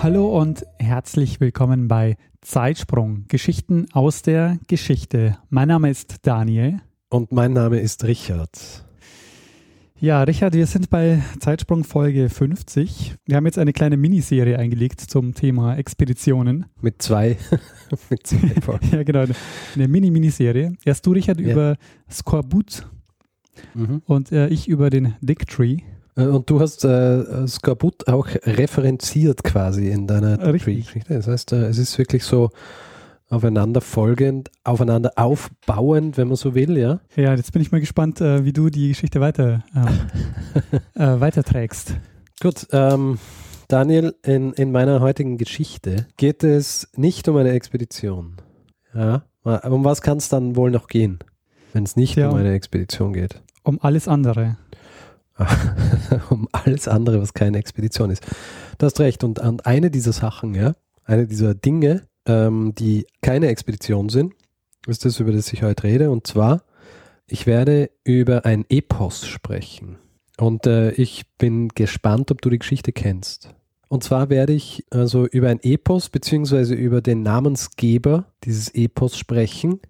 Hallo und herzlich willkommen bei Zeitsprung, Geschichten aus der Geschichte. Mein Name ist Daniel. Und mein Name ist Richard. Ja, Richard, wir sind bei Zeitsprung Folge 50. Wir haben jetzt eine kleine Miniserie eingelegt zum Thema Expeditionen. Mit zwei, mit zwei Folgen. ja, genau, eine Mini-Miniserie. Erst du, Richard, ja. über Skorbut mhm. und äh, ich über den Dick Tree. Äh, und du hast äh, Skorbut auch referenziert quasi in deiner Geschichte. Das heißt, äh, es ist wirklich so aufeinander folgend, aufeinander aufbauend, wenn man so will, ja? Ja, jetzt bin ich mal gespannt, äh, wie du die Geschichte weiter äh, äh, weiterträgst. Gut, ähm, Daniel, in, in meiner heutigen Geschichte geht es nicht um eine Expedition. Ja, um was kann es dann wohl noch gehen, wenn es nicht ja, um eine Expedition geht? Um alles andere. um alles andere, was keine Expedition ist. Du hast recht. Und, und eine dieser Sachen, ja, eine dieser Dinge, ähm, die keine Expedition sind, ist das, über das ich heute rede. Und zwar, ich werde über ein Epos sprechen. Und äh, ich bin gespannt, ob du die Geschichte kennst. Und zwar werde ich also über ein Epos beziehungsweise über den Namensgeber dieses Epos sprechen,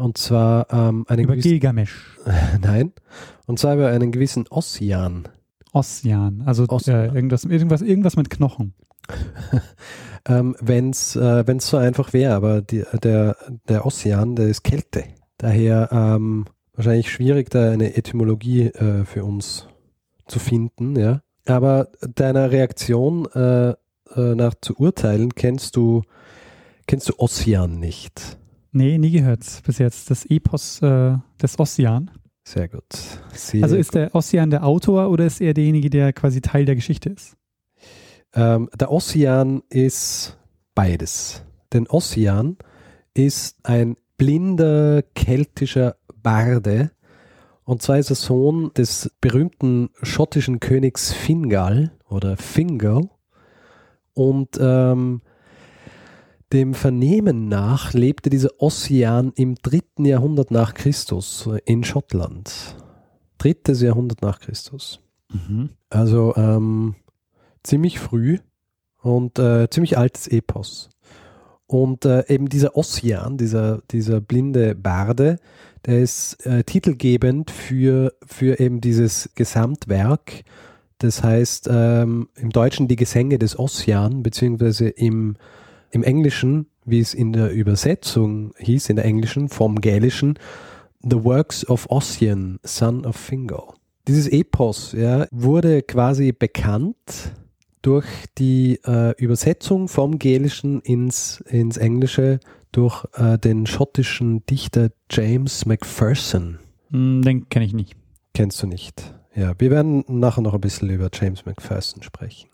und zwar ähm, einen Über gewissen, Gilgamesch. Nein. Und zwar über einen gewissen Ossian. Ossian, also Ossian. Äh, irgendwas, irgendwas, irgendwas mit Knochen. ähm, Wenn es äh, so einfach wäre, aber die, der, der Ossian, der ist Kälte. Daher ähm, wahrscheinlich schwierig, da eine Etymologie äh, für uns zu finden. Ja? Aber deiner Reaktion äh, äh, nach zu urteilen, kennst du, kennst du Ossian nicht. Nee, nie gehört bis jetzt. Das Epos äh, des Ossian. Sehr gut. Sehr also ist der Ossian der Autor oder ist er derjenige, der quasi Teil der Geschichte ist? Ähm, der Ossian ist beides. Denn Ossian ist ein blinder keltischer Barde. Und zwar ist er Sohn des berühmten schottischen Königs Fingal oder Fingal. Und ähm, dem Vernehmen nach lebte dieser Ossian im dritten Jahrhundert nach Christus in Schottland. Drittes Jahrhundert nach Christus. Mhm. Also ähm, ziemlich früh und äh, ziemlich altes Epos. Und äh, eben dieser Ossian, dieser, dieser blinde Barde, der ist äh, titelgebend für, für eben dieses Gesamtwerk. Das heißt ähm, im Deutschen die Gesänge des Ossian, beziehungsweise im im Englischen, wie es in der Übersetzung hieß, in der Englischen vom Gälischen, The Works of Ossian, Son of Fingal. Dieses Epos ja, wurde quasi bekannt durch die äh, Übersetzung vom Gälischen ins, ins Englische durch äh, den schottischen Dichter James Macpherson. Hm, den kenne ich nicht. Kennst du nicht. Ja, wir werden nachher noch ein bisschen über James Macpherson sprechen.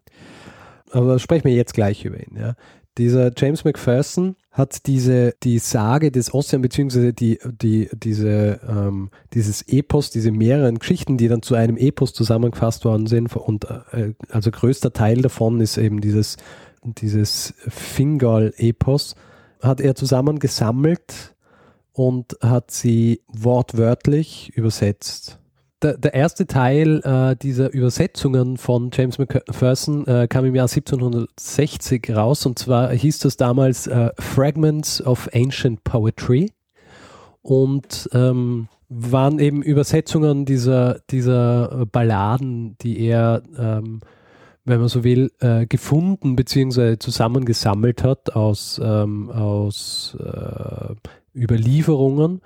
Aber sprechen wir jetzt gleich über ihn. Ja. Dieser James McPherson hat diese, die Sage des Ossian, beziehungsweise die, die, diese, ähm, dieses Epos, diese mehreren Geschichten, die dann zu einem Epos zusammengefasst worden sind. Und äh, also größter Teil davon ist eben dieses, dieses Fingal-Epos, hat er zusammengesammelt und hat sie wortwörtlich übersetzt der, der erste Teil äh, dieser Übersetzungen von James Macpherson äh, kam im Jahr 1760 raus und zwar hieß das damals äh, Fragments of Ancient Poetry und ähm, waren eben Übersetzungen dieser, dieser Balladen, die er, ähm, wenn man so will, äh, gefunden bzw. zusammengesammelt hat aus, ähm, aus äh, Überlieferungen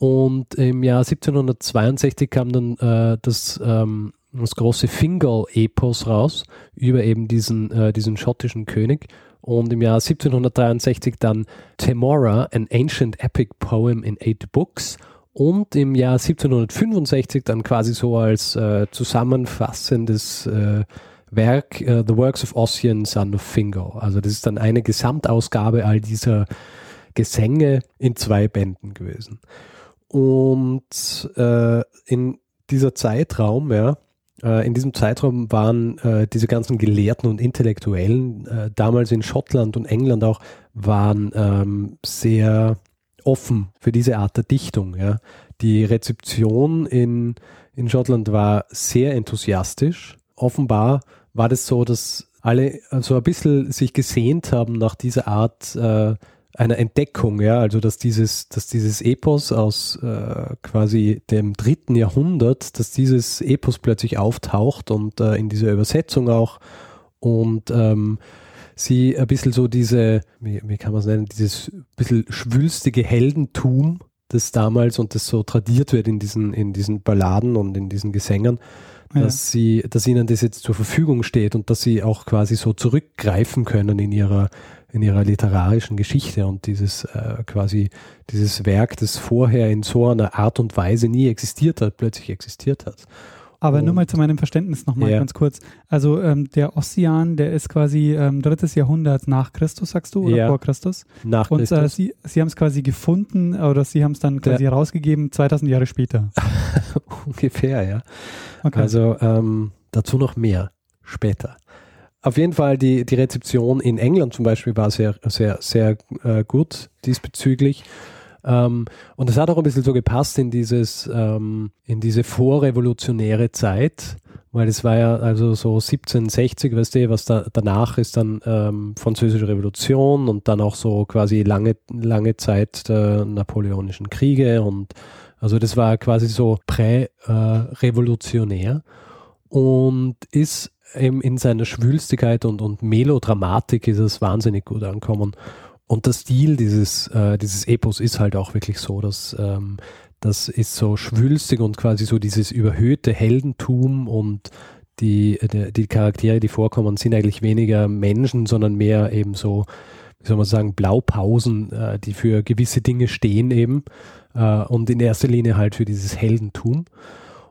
und im Jahr 1762 kam dann äh, das, ähm, das große Fingal-Epos raus über eben diesen, äh, diesen schottischen König. Und im Jahr 1763 dann Temora, an Ancient Epic Poem in Eight Books. Und im Jahr 1765 dann quasi so als äh, zusammenfassendes äh, Werk uh, The Works of Ossian, Son of Fingo. Also das ist dann eine Gesamtausgabe all dieser Gesänge in zwei Bänden gewesen. Und äh, in dieser Zeitraum, ja, äh, in diesem Zeitraum waren äh, diese ganzen Gelehrten und Intellektuellen, äh, damals in Schottland und England auch, waren ähm, sehr offen für diese Art der Dichtung. Ja. Die Rezeption in, in Schottland war sehr enthusiastisch. Offenbar war das so, dass alle so ein bisschen sich gesehnt haben nach dieser Art äh, einer Entdeckung, ja, also dass dieses, dass dieses Epos aus äh, quasi dem dritten Jahrhundert, dass dieses Epos plötzlich auftaucht und äh, in dieser Übersetzung auch und ähm, sie ein bisschen so diese, wie, wie kann man es nennen, dieses bisschen schwülstige Heldentum, das damals und das so tradiert wird in diesen, in diesen Balladen und in diesen Gesängern, ja. dass sie, dass ihnen das jetzt zur Verfügung steht und dass sie auch quasi so zurückgreifen können in ihrer, in ihrer literarischen Geschichte und dieses äh, quasi dieses Werk, das vorher in so einer Art und Weise nie existiert hat, plötzlich existiert hat. Aber und, nur mal zu meinem Verständnis nochmal ja. ganz kurz. Also ähm, der Ossian, der ist quasi ähm, drittes Jahrhundert nach Christus, sagst du, oder ja. vor Christus? Nach und, Christus. Und äh, Sie, Sie haben es quasi gefunden oder Sie haben es dann quasi der, rausgegeben 2000 Jahre später. Ungefähr, ja. Okay. Also ähm, dazu noch mehr später. Auf jeden Fall die, die Rezeption in England zum Beispiel war sehr, sehr, sehr äh, gut diesbezüglich. Ähm, und das hat auch ein bisschen so gepasst in dieses, ähm, in diese vorrevolutionäre Zeit, weil es war ja also so 1760, weißt du, was da danach ist dann ähm, Französische Revolution und dann auch so quasi lange, lange Zeit der napoleonischen Kriege und also das war quasi so prä-revolutionär äh, und ist eben in seiner Schwülstigkeit und, und Melodramatik ist es wahnsinnig gut ankommen. Und der Stil dieses, äh, dieses Epos ist halt auch wirklich so, dass ähm, das ist so schwülstig und quasi so dieses überhöhte Heldentum und die, die, Charaktere, die vorkommen, sind eigentlich weniger Menschen, sondern mehr eben so, wie soll man sagen, Blaupausen, äh, die für gewisse Dinge stehen eben äh, und in erster Linie halt für dieses Heldentum.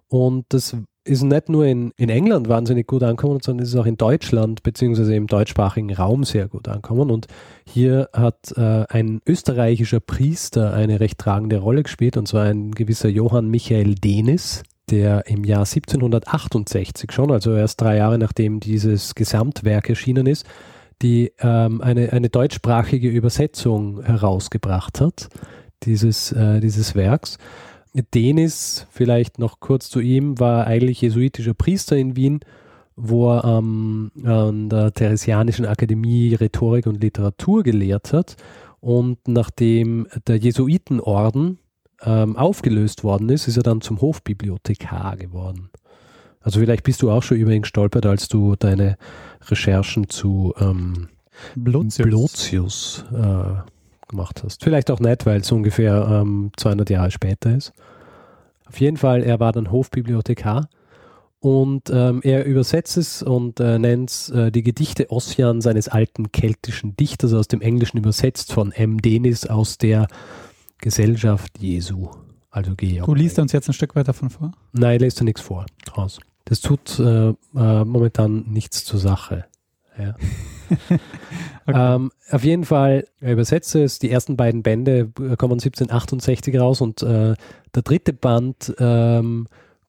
Und das ist nicht nur in, in England wahnsinnig gut angekommen, sondern ist auch in Deutschland beziehungsweise im deutschsprachigen Raum sehr gut angekommen. Und hier hat äh, ein österreichischer Priester eine recht tragende Rolle gespielt, und zwar ein gewisser Johann Michael Denis, der im Jahr 1768 schon, also erst drei Jahre nachdem dieses Gesamtwerk erschienen ist, die ähm, eine, eine deutschsprachige Übersetzung herausgebracht hat, dieses, äh, dieses Werks. Denis, vielleicht noch kurz zu ihm, war eigentlich jesuitischer Priester in Wien, wo er ähm, an der Theresianischen Akademie Rhetorik und Literatur gelehrt hat. Und nachdem der Jesuitenorden ähm, aufgelöst worden ist, ist er dann zum Hofbibliothekar geworden. Also vielleicht bist du auch schon über ihn gestolpert, als du deine Recherchen zu ähm, Blotius, Blotius äh, gemacht hast. Vielleicht auch nicht, weil es ungefähr ähm, 200 Jahre später ist. Auf jeden Fall, er war dann Hofbibliothekar und ähm, er übersetzt es und äh, nennt äh, die Gedichte Ossian seines alten keltischen Dichters aus dem Englischen übersetzt von M. Denis aus der Gesellschaft Jesu. Also Georg. Du liest uns jetzt ein Stück weiter von vor? Nein, lässt du nichts vor draus. Das tut äh, äh momentan nichts zur Sache. Ja. okay. ähm, auf jeden Fall, er übersetzt es. Die ersten beiden Bände kommen 1768 raus und äh, der dritte Band ähm,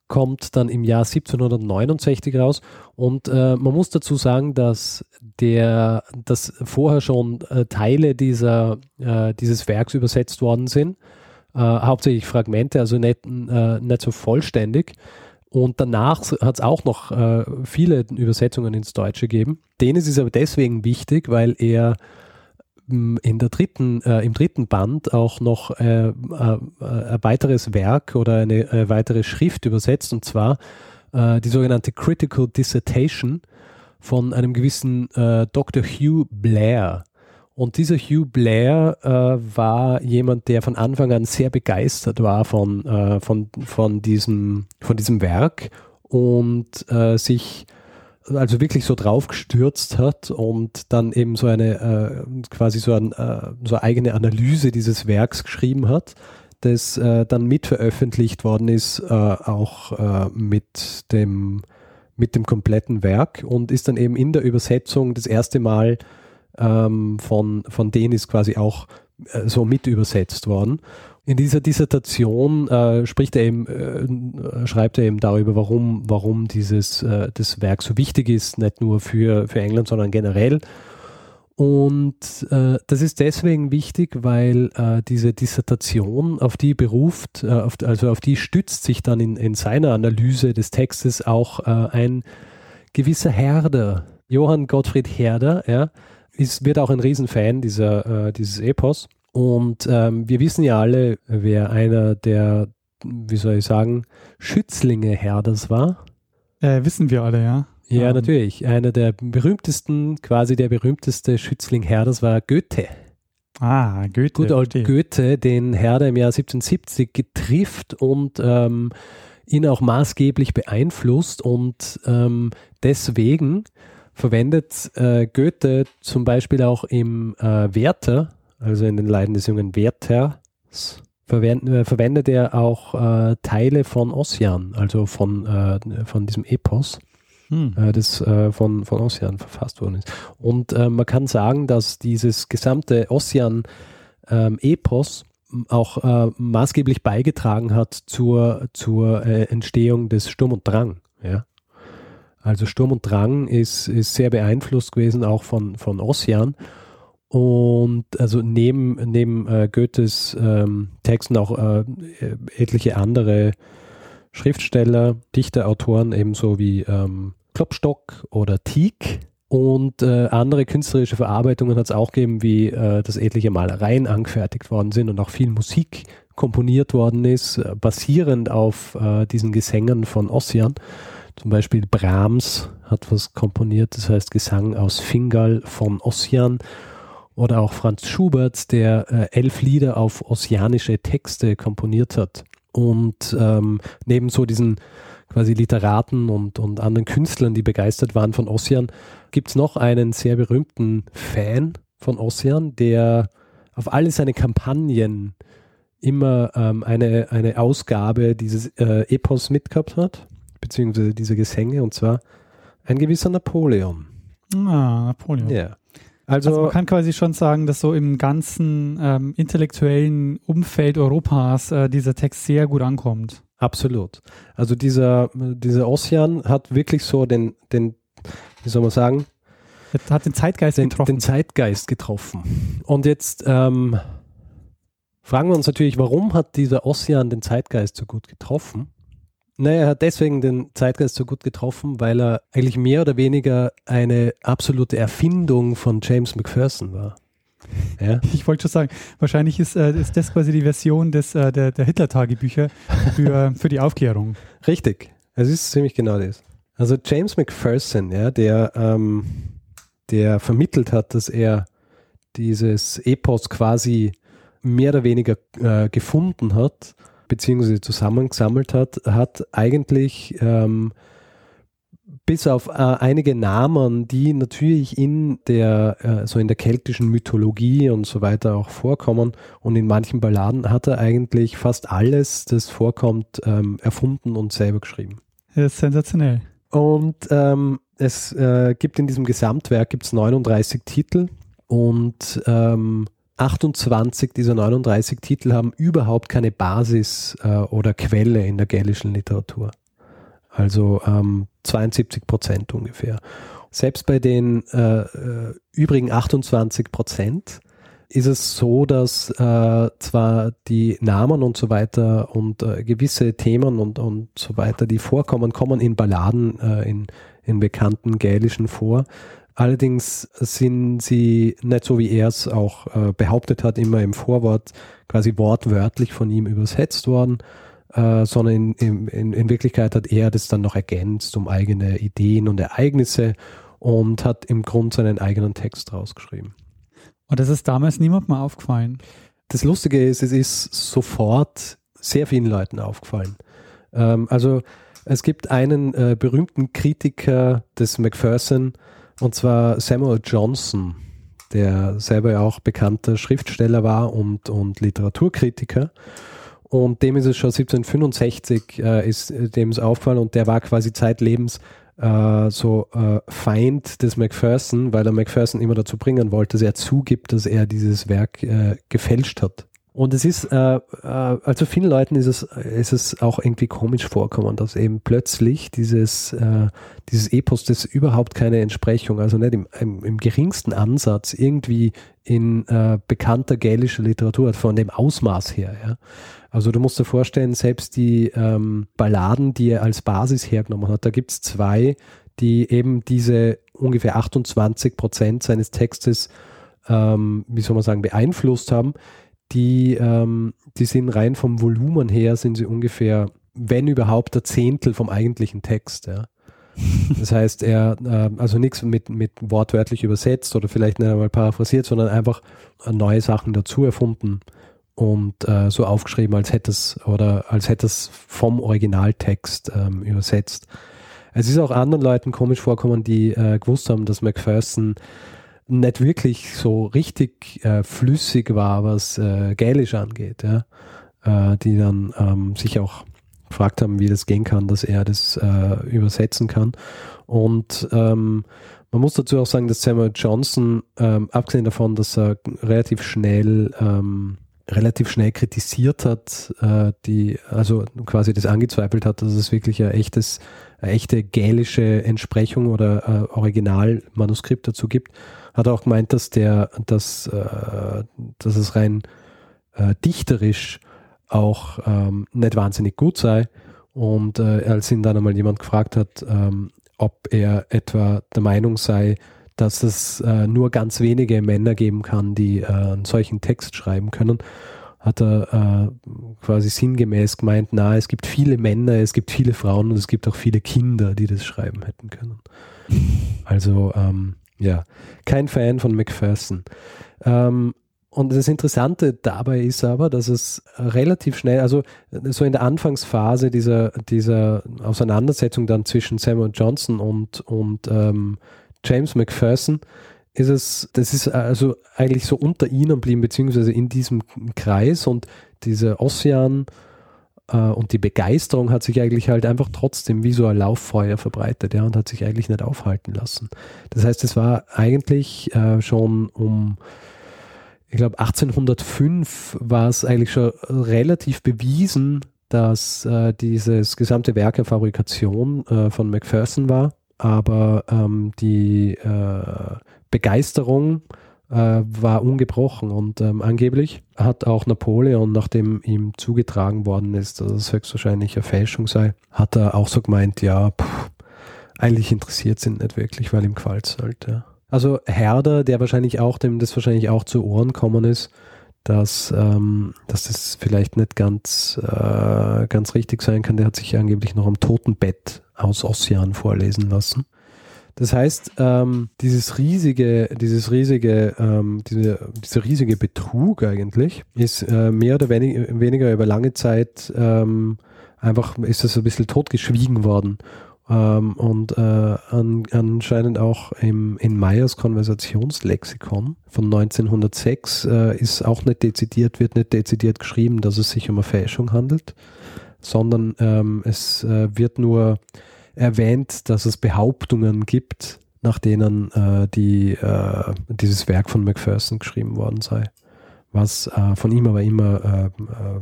kommt dann im Jahr 1769 raus. Und äh, man muss dazu sagen, dass der, dass vorher schon äh, Teile dieser, äh, dieses Werks übersetzt worden sind. Äh, hauptsächlich Fragmente, also nicht, äh, nicht so vollständig. Und danach hat es auch noch äh, viele Übersetzungen ins Deutsche gegeben. Denen ist es aber deswegen wichtig, weil er mm, in der dritten, äh, im dritten Band auch noch äh, äh, ein weiteres Werk oder eine, eine, weitere Schrift übersetzt, und zwar äh, die sogenannte Critical Dissertation von einem gewissen äh, Dr. Hugh Blair. Und dieser Hugh Blair äh, war jemand, der von Anfang an sehr begeistert war von, äh, von, von, diesem, von diesem Werk und äh, sich also wirklich so drauf gestürzt hat und dann eben so eine äh, quasi so, ein, äh, so eine eigene Analyse dieses Werks geschrieben hat, das äh, dann mit veröffentlicht worden ist, auch mit dem mit dem kompletten Werk und ist dann eben in der Übersetzung das erste Mal ähm, von, von Denis quasi auch äh, so mit übersetzt worden. In dieser Dissertation äh, spricht er eben, äh, schreibt er eben darüber, warum, warum dieses äh, das Werk so wichtig ist, nicht nur für, für England, sondern generell. Und äh, das ist deswegen wichtig, weil äh, diese Dissertation, auf die beruft, äh, auf, also auf die stützt sich dann in, in seiner Analyse des Textes auch äh, ein gewisser Herder, Johann Gottfried Herder, ja, ist, wird auch ein Riesenfan dieser, äh, dieses Epos. Und ähm, wir wissen ja alle, wer einer der, wie soll ich sagen, Schützlinge Herders war. Äh, wissen wir alle, ja. Ja, ähm. natürlich. Einer der berühmtesten, quasi der berühmteste Schützling Herders war Goethe. Ah, Goethe. Gut old Goethe, den Herder im Jahr 1770 getrifft und ähm, ihn auch maßgeblich beeinflusst und ähm, deswegen verwendet äh, Goethe zum Beispiel auch im äh, Werther, also in den Leiden des jungen Werthers, verwendet, äh, verwendet er auch äh, Teile von Ossian, also von, äh, von diesem Epos hm. äh, das von, von Ossian verfasst worden ist. Und man kann sagen, dass dieses gesamte Ossian-Epos ähm, auch maßgeblich beigetragen hat zur, zur Entstehung des Sturm und Drang. Ja? Also Sturm und Drang ist, ist sehr beeinflusst gewesen, auch von, von Ossian. Und also neben, neben äh, Goethes ähm, Texten auch äh, etliche andere Schriftsteller, Dichter, Autoren, ebenso wie ähm, Klopstock oder Teak. Und äh, andere künstlerische Verarbeitungen hat es auch gegeben, wie äh, dass etliche Malereien angefertigt worden sind und auch viel Musik komponiert worden ist, äh, basierend auf äh, diesen Gesängen von Ossian. Zum Beispiel Brahms hat was komponiert, das heißt Gesang aus Fingal von Ossian. Oder auch Franz Schubert, der äh, elf Lieder auf ossianische Texte komponiert hat. Und ähm, neben so diesen quasi Literaten und, und anderen Künstlern, die begeistert waren von Ossian, gibt es noch einen sehr berühmten Fan von Ossian, der auf alle seine Kampagnen immer ähm, eine, eine Ausgabe dieses äh, Epos mitgehabt hat, beziehungsweise diese Gesänge, und zwar ein gewisser Napoleon. Ah, Napoleon. Ja. Also, also, man kann quasi schon sagen, dass so im ganzen ähm, intellektuellen Umfeld Europas äh, dieser Text sehr gut ankommt. Absolut. Also dieser, dieser Ossian hat wirklich so den, den, wie soll man sagen? Hat den Zeitgeist den, getroffen. Den Zeitgeist getroffen. Und jetzt ähm, fragen wir uns natürlich, warum hat dieser Ossian den Zeitgeist so gut getroffen? Naja, er hat deswegen den Zeitgeist so gut getroffen, weil er eigentlich mehr oder weniger eine absolute Erfindung von James McPherson war. Ja. Ich wollte schon sagen, wahrscheinlich ist, äh, ist das quasi die Version des, äh, der, der Hitler-Tagebücher für, für die Aufklärung. Richtig, es ist ziemlich genau das. Also James McPherson, ja, der, ähm, der vermittelt hat, dass er dieses Epos quasi mehr oder weniger äh, gefunden hat, beziehungsweise zusammengesammelt hat, hat eigentlich ähm, bis auf äh, einige Namen, die natürlich in der, äh, so in der keltischen Mythologie und so weiter auch vorkommen und in manchen Balladen hat er eigentlich fast alles, das vorkommt, ähm, erfunden und selber geschrieben. Das ist sensationell. Und ähm, es äh, gibt in diesem Gesamtwerk gibt's 39 Titel und ähm, 28 dieser 39 Titel haben überhaupt keine Basis äh, oder Quelle in der gälischen Literatur. Also ähm, 72 Prozent ungefähr. Selbst bei den äh, äh übrigen 28 Prozent ist es so, dass äh, zwar die Namen und so weiter und äh, gewisse Themen und, und so weiter, die vorkommen, kommen in Balladen, äh, in, in bekannten Gälischen vor. Allerdings sind sie nicht so, wie er es auch äh, behauptet hat, immer im Vorwort quasi wortwörtlich von ihm übersetzt worden, äh, sondern in, in, in Wirklichkeit hat er das dann noch ergänzt um eigene Ideen und Ereignisse und hat im Grunde seinen eigenen Text rausgeschrieben. Und das ist damals niemandem aufgefallen. Das Lustige ist, es ist sofort sehr vielen Leuten aufgefallen. Ähm, also es gibt einen äh, berühmten Kritiker des Macpherson, und zwar Samuel Johnson, der selber ja auch bekannter Schriftsteller war und, und Literaturkritiker. Und dem ist es schon 1765 äh, ist dem ist aufgefallen und der war quasi zeitlebens äh, so äh, Feind des Macpherson, weil er Macpherson immer dazu bringen wollte, dass er zugibt, dass er dieses Werk äh, gefälscht hat. Und es ist, äh, äh, also vielen Leuten ist es, ist es auch irgendwie komisch vorkommen, dass eben plötzlich dieses, äh, dieses Epos, das überhaupt keine Entsprechung, also nicht im, im, im geringsten Ansatz irgendwie in äh, bekannter gälischer Literatur hat, von dem Ausmaß her. Ja. Also du musst dir vorstellen, selbst die ähm, Balladen, die er als Basis hergenommen hat, da gibt es zwei, die eben diese ungefähr 28 Prozent seines Textes, ähm, wie soll man sagen, beeinflusst haben die, ähm, die sind rein vom Volumen her, sind sie ungefähr, wenn überhaupt, der Zehntel vom eigentlichen Text. Ja. Das heißt, er, äh, also nichts mit, mit wortwörtlich übersetzt oder vielleicht nicht einmal paraphrasiert, sondern einfach neue Sachen dazu erfunden und äh, so aufgeschrieben, als hätte es oder als hätte es vom Originaltext ähm, übersetzt. Es ist auch anderen Leuten komisch vorkommen, die äh, gewusst haben, dass Macpherson nicht wirklich so richtig äh, flüssig war, was äh, Gälisch angeht, ja? äh, die dann ähm, sich auch gefragt haben, wie das gehen kann, dass er das äh, übersetzen kann. Und ähm, man muss dazu auch sagen, dass Samuel Johnson, ähm, abgesehen davon, dass er relativ schnell ähm, relativ schnell kritisiert hat, äh, die, also quasi das angezweifelt hat, dass es wirklich ein echtes, eine echte gälische Entsprechung oder äh, Originalmanuskript dazu gibt, hat auch gemeint, dass der, dass, äh, dass es rein äh, dichterisch auch ähm, nicht wahnsinnig gut sei. Und äh, als ihn dann einmal jemand gefragt hat, ähm, ob er etwa der Meinung sei, dass es äh, nur ganz wenige Männer geben kann, die äh, einen solchen Text schreiben können, hat er äh, quasi sinngemäß gemeint, na, es gibt viele Männer, es gibt viele Frauen und es gibt auch viele Kinder, die das schreiben hätten können. Also ähm, ja, kein Fan von McPherson. Ähm, und das Interessante dabei ist aber, dass es relativ schnell, also so in der Anfangsphase dieser, dieser Auseinandersetzung dann zwischen Samuel Johnson und, und ähm, James McPherson, ist es, das ist also eigentlich so unter ihnen blieben, beziehungsweise in diesem Kreis und diese Ossian äh, und die Begeisterung hat sich eigentlich halt einfach trotzdem wie so ein Lauffeuer verbreitet, ja, und hat sich eigentlich nicht aufhalten lassen. Das heißt, es war eigentlich äh, schon um, ich glaube, 1805 war es eigentlich schon relativ bewiesen, dass äh, dieses gesamte Werk eine Fabrikation äh, von Macpherson war, aber ähm, die äh, Begeisterung äh, war ungebrochen und ähm, angeblich hat auch Napoleon, nachdem ihm zugetragen worden ist, dass es höchstwahrscheinlich eine Fälschung sei, hat er auch so gemeint, ja, pff, eigentlich interessiert sind nicht wirklich, weil ihm gefällt. Ja. Also Herder, der wahrscheinlich auch, dem das wahrscheinlich auch zu Ohren kommen ist, dass, ähm, dass das vielleicht nicht ganz, äh, ganz richtig sein kann, der hat sich angeblich noch am Totenbett aus Ossian vorlesen lassen. Das heißt, ähm, dieses riesige, dieses riesige, ähm, diese, dieser riesige Betrug eigentlich ist äh, mehr oder wenig, weniger über lange Zeit ähm, einfach ist das ein bisschen totgeschwiegen worden. Ähm, und äh, an, anscheinend auch im, in Meyers Konversationslexikon von 1906 äh, ist auch nicht dezidiert, wird nicht dezidiert geschrieben, dass es sich um eine Fälschung handelt, sondern ähm, es äh, wird nur erwähnt, dass es Behauptungen gibt, nach denen äh, die, äh, dieses Werk von Macpherson geschrieben worden sei, was äh, von ihm aber immer äh, äh,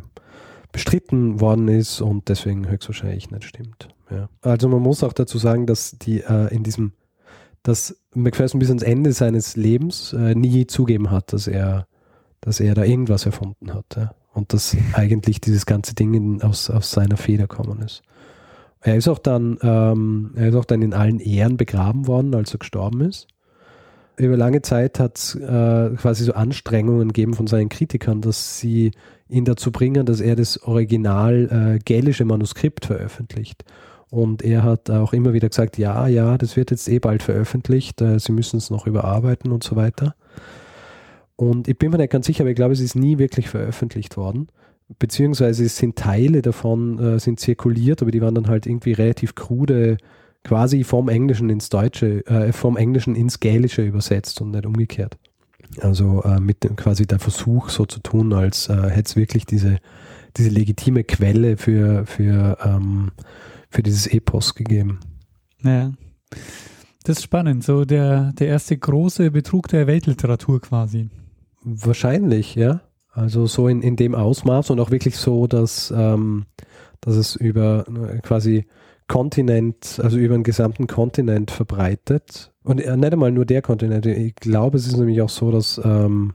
bestritten worden ist und deswegen höchstwahrscheinlich nicht stimmt. Ja. Also man muss auch dazu sagen, dass die äh, in diesem, dass Macpherson bis ans Ende seines Lebens nie zugeben hat, dass er, dass er da irgendwas erfunden hat. Ja? Und dass eigentlich dieses ganze Ding in, aus, aus seiner Feder kommen ist. Er ist auch dann, ähm, er ist auch dann in allen Ehren begraben worden, als er gestorben ist. Über lange Zeit hat es äh, quasi so Anstrengungen gegeben von seinen Kritikern, dass sie ihn dazu bringen, dass er das original äh, gälische Manuskript veröffentlicht. Und er hat auch immer wieder gesagt, ja, ja, das wird jetzt eh bald veröffentlicht, äh, sie müssen es noch überarbeiten und so weiter. Und ich bin mir nicht ganz sicher, aber ich glaube, es ist nie wirklich veröffentlicht worden beziehungsweise es sind Teile davon äh, sind zirkuliert, aber die waren dann halt irgendwie relativ krude, quasi vom Englischen ins Deutsche, äh, vom Englischen ins Gälische übersetzt und nicht umgekehrt. Also äh, mit dem, quasi der Versuch so zu tun, als äh, hätte es wirklich diese, diese legitime Quelle für, für, ähm, für dieses Epos gegeben. Ja, Das ist spannend, so der, der erste große Betrug der Weltliteratur quasi. Wahrscheinlich, ja. Also so in, in dem Ausmaß und auch wirklich so, dass, ähm, dass es über äh, quasi Kontinent, also über den gesamten Kontinent verbreitet. Und äh, nicht einmal nur der Kontinent. Ich glaube, es ist nämlich auch so, dass, ähm,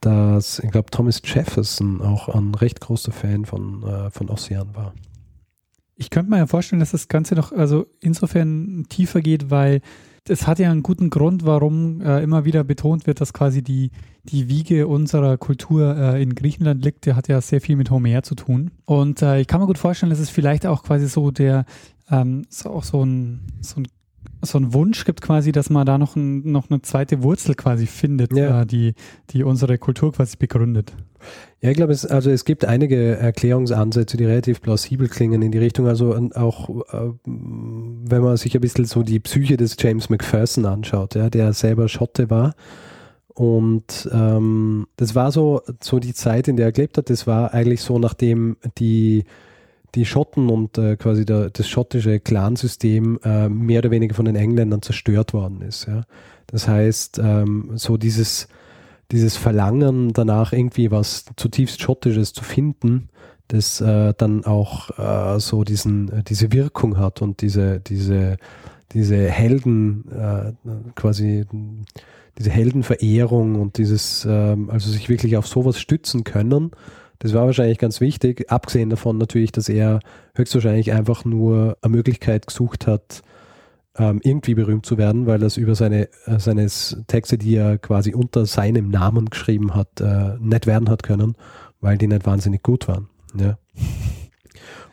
dass ich glaube, Thomas Jefferson auch ein recht großer Fan von, äh, von Ossian war. Ich könnte mir ja vorstellen, dass das Ganze noch also insofern tiefer geht, weil es hat ja einen guten Grund, warum äh, immer wieder betont wird, dass quasi die, die Wiege unserer Kultur äh, in Griechenland liegt. Der hat ja sehr viel mit Homer zu tun. Und äh, ich kann mir gut vorstellen, dass es vielleicht auch quasi so der, ähm, auch so ein, so ein so ein Wunsch gibt quasi, dass man da noch, ein, noch eine zweite Wurzel quasi findet, ja. äh, die, die unsere Kultur quasi begründet. Ja, ich glaube, es, also es gibt einige Erklärungsansätze, die relativ plausibel klingen in die Richtung. Also auch, äh, wenn man sich ein bisschen so die Psyche des James McPherson anschaut, ja, der selber Schotte war. Und ähm, das war so, so die Zeit, in der er gelebt hat, das war eigentlich so, nachdem die die Schotten und äh, quasi der, das schottische Clansystem äh, mehr oder weniger von den Engländern zerstört worden ist. Ja. Das heißt, ähm, so dieses dieses Verlangen danach irgendwie was zutiefst Schottisches zu finden, das äh, dann auch äh, so diesen, äh, diese Wirkung hat und diese, diese, diese Helden, äh, quasi diese Heldenverehrung und dieses, ähm, also sich wirklich auf sowas stützen können, das war wahrscheinlich ganz wichtig, abgesehen davon natürlich, dass er höchstwahrscheinlich einfach nur eine Möglichkeit gesucht hat, ähm, irgendwie berühmt zu werden, weil das über seine, äh, seine Texte, die er quasi unter seinem Namen geschrieben hat, äh, nicht werden hat können, weil die nicht wahnsinnig gut waren. Ja.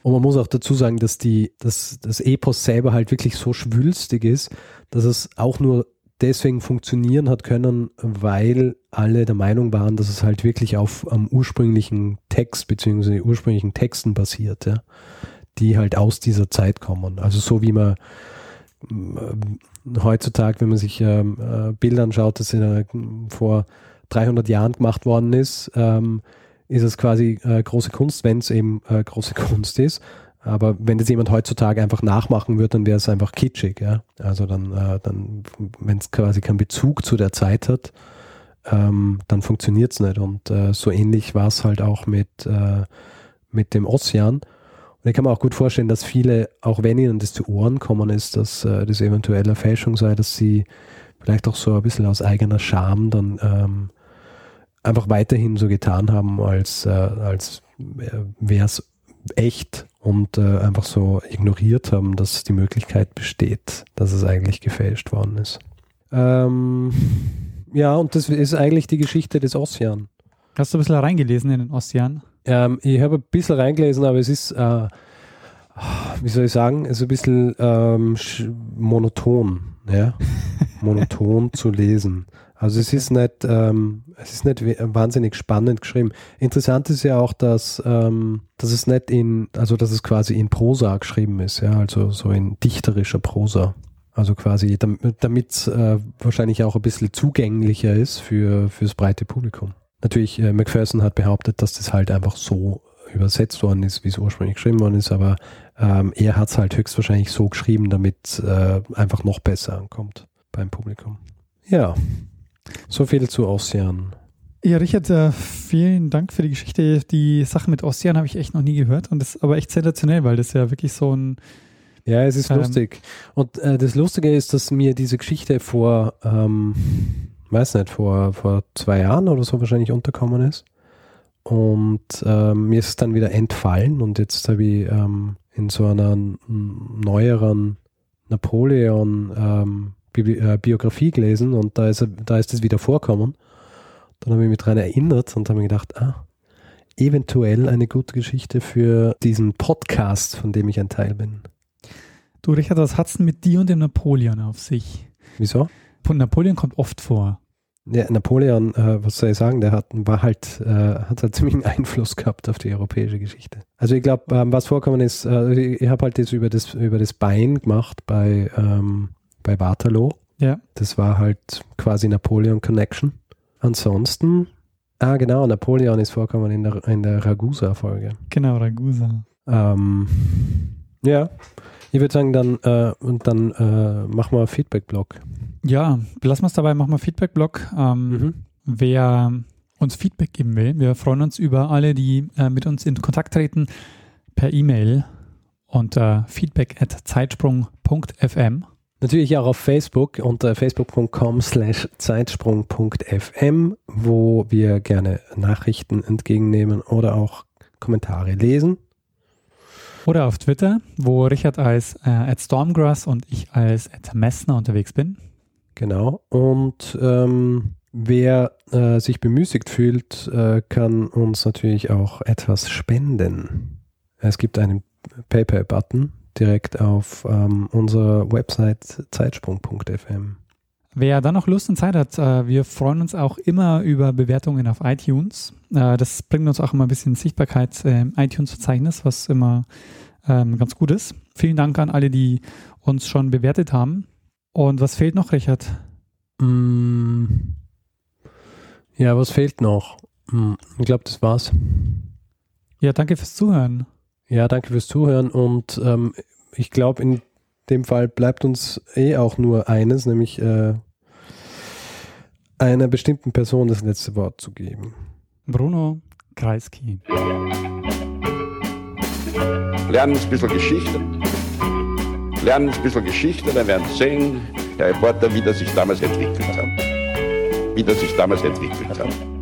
Und man muss auch dazu sagen, dass die, dass das Epos selber halt wirklich so schwülstig ist, dass es auch nur deswegen funktionieren hat können, weil alle der Meinung waren, dass es halt wirklich auf am ursprünglichen Text bzw. ursprünglichen Texten basiert, ja, die halt aus dieser Zeit kommen. Also so wie man äh, heutzutage, wenn man sich ähm, äh, Bilder anschaut, das in, äh, vor 300 Jahren gemacht worden ist, ähm, ist es quasi äh, große Kunst, wenn es eben große Kunst ist. Aber wenn das jemand heutzutage einfach nachmachen würde, dann wäre es einfach kitschig. Ja? Also dann, äh, dann wenn es quasi keinen Bezug zu der Zeit hat, ähm, dann funktioniert es nicht. Und äh, so ähnlich war es halt auch mit, äh, mit dem Ossian. Und ich kann mir auch gut vorstellen, dass viele, auch wenn ihnen das zu Ohren kommen ist, dass äh, das eventuell eine Fälschung sei, dass sie vielleicht auch so ein bisschen aus eigener Scham dann ähm, einfach weiterhin so getan haben, als, äh, als wäre es echt und äh, einfach so ignoriert haben, dass die Möglichkeit besteht, dass es eigentlich gefälscht worden ist. Ähm, ja, und das ist eigentlich die Geschichte des Ossian. Hast du ein bisschen reingelesen in den Ossian? Ähm, ich habe ein bisschen reingelesen, aber es ist, äh, wie soll ich sagen, es ist ein bisschen ähm, monoton, ja? monoton zu lesen. Also es ist nicht, ähm, es ist nicht wahnsinnig spannend geschrieben. Interessant ist ja auch, dass, ähm, dass es nicht in, also dass es quasi in Prosa geschrieben ist, ja, also so in dichterischer Prosa. Also quasi, damit es äh, wahrscheinlich auch ein bisschen zugänglicher ist für fürs breite Publikum. Natürlich, äh, Macpherson hat behauptet, dass das halt einfach so übersetzt worden ist, wie es ursprünglich geschrieben worden ist, aber ähm, er hat es halt höchstwahrscheinlich so geschrieben, damit äh, einfach noch besser ankommt beim Publikum. Ja, so viel zu Ossian. Ja, Richard, äh, vielen Dank für die Geschichte. Die Sache mit Ossian habe ich echt noch nie gehört und das ist aber echt sensationell, weil das ja wirklich so ein ja, es ist ähm, lustig. Und äh, das Lustige ist, dass mir diese Geschichte vor ähm, weiß nicht, vor, vor zwei Jahren oder so wahrscheinlich unterkommen ist. Und ähm, mir ist es dann wieder entfallen und jetzt habe ich ähm, in so einer neueren Napoleon ähm, Bi äh, Biografie gelesen und da ist, da ist es wieder vorkommen. Dann habe ich mich daran erinnert und habe mir gedacht, ah, eventuell eine gute Geschichte für diesen Podcast, von dem ich ein Teil bin. Du, Richard, was hat es mit dir und dem Napoleon auf sich? Wieso? Napoleon kommt oft vor. Ja, Napoleon, äh, was soll ich sagen, der hat, war halt, äh, hat halt ziemlich Einfluss gehabt auf die europäische Geschichte. Also ich glaube, ähm, was vorkommen ist, äh, ich habe halt das über das über das Bein gemacht bei ähm, bei Waterloo. Ja. Das war halt quasi Napoleon Connection. Ansonsten, ah genau, Napoleon ist vorkommen in der in der Ragusa Folge. Genau, Ragusa. Ähm, ja, Ich würde sagen, dann, äh, und dann äh, machen wir Feedback-Blog. Ja, belassen wir es dabei, machen wir Feedback-Blog. Ähm, Mhm. Wer uns Feedback geben will, wir freuen uns über alle, die äh, mit uns in Kontakt treten, per E-Mail unter feedback at zeitsprung.fm. Natürlich auch auf Facebook unter facebook.com slash zeitsprung.fm, wo wir gerne Nachrichten entgegennehmen oder auch Kommentare lesen. Oder auf Twitter, wo Richard als äh, at Stormgrass und ich als at Messner unterwegs bin. Genau. Und ähm, wer äh, sich bemüßigt fühlt, äh, kann uns natürlich auch etwas spenden. Es gibt einen PayPal-Button direkt auf ähm, unserer Website zeitsprung.fm. Wer dann noch Lust und Zeit hat, äh, wir freuen uns auch immer über Bewertungen auf iTunes. Äh, das bringt uns auch immer ein bisschen Sichtbarkeit im iTunes-Verzeichnis, was immer ähm, ganz gut ist. Vielen Dank an alle, die uns schon bewertet haben. Und was fehlt noch, Richard? Mm. Ja, was fehlt noch? Mm, Ich glaube, das war's. Ja, danke fürs Zuhören. Ja, danke fürs Zuhören und ähm, ich glaube, in dem Fall bleibt uns eh auch nur eines, nämlich äh, einer bestimmten Person das letzte Wort zu geben. Bruno Kreisky. Lernen ein bisschen Geschichte. Lernen ein bisschen Geschichte, dann werden Sie sehen, der Reporter, wie das sich damals entwickelt hat. Wie das sich damals entwickelt hat.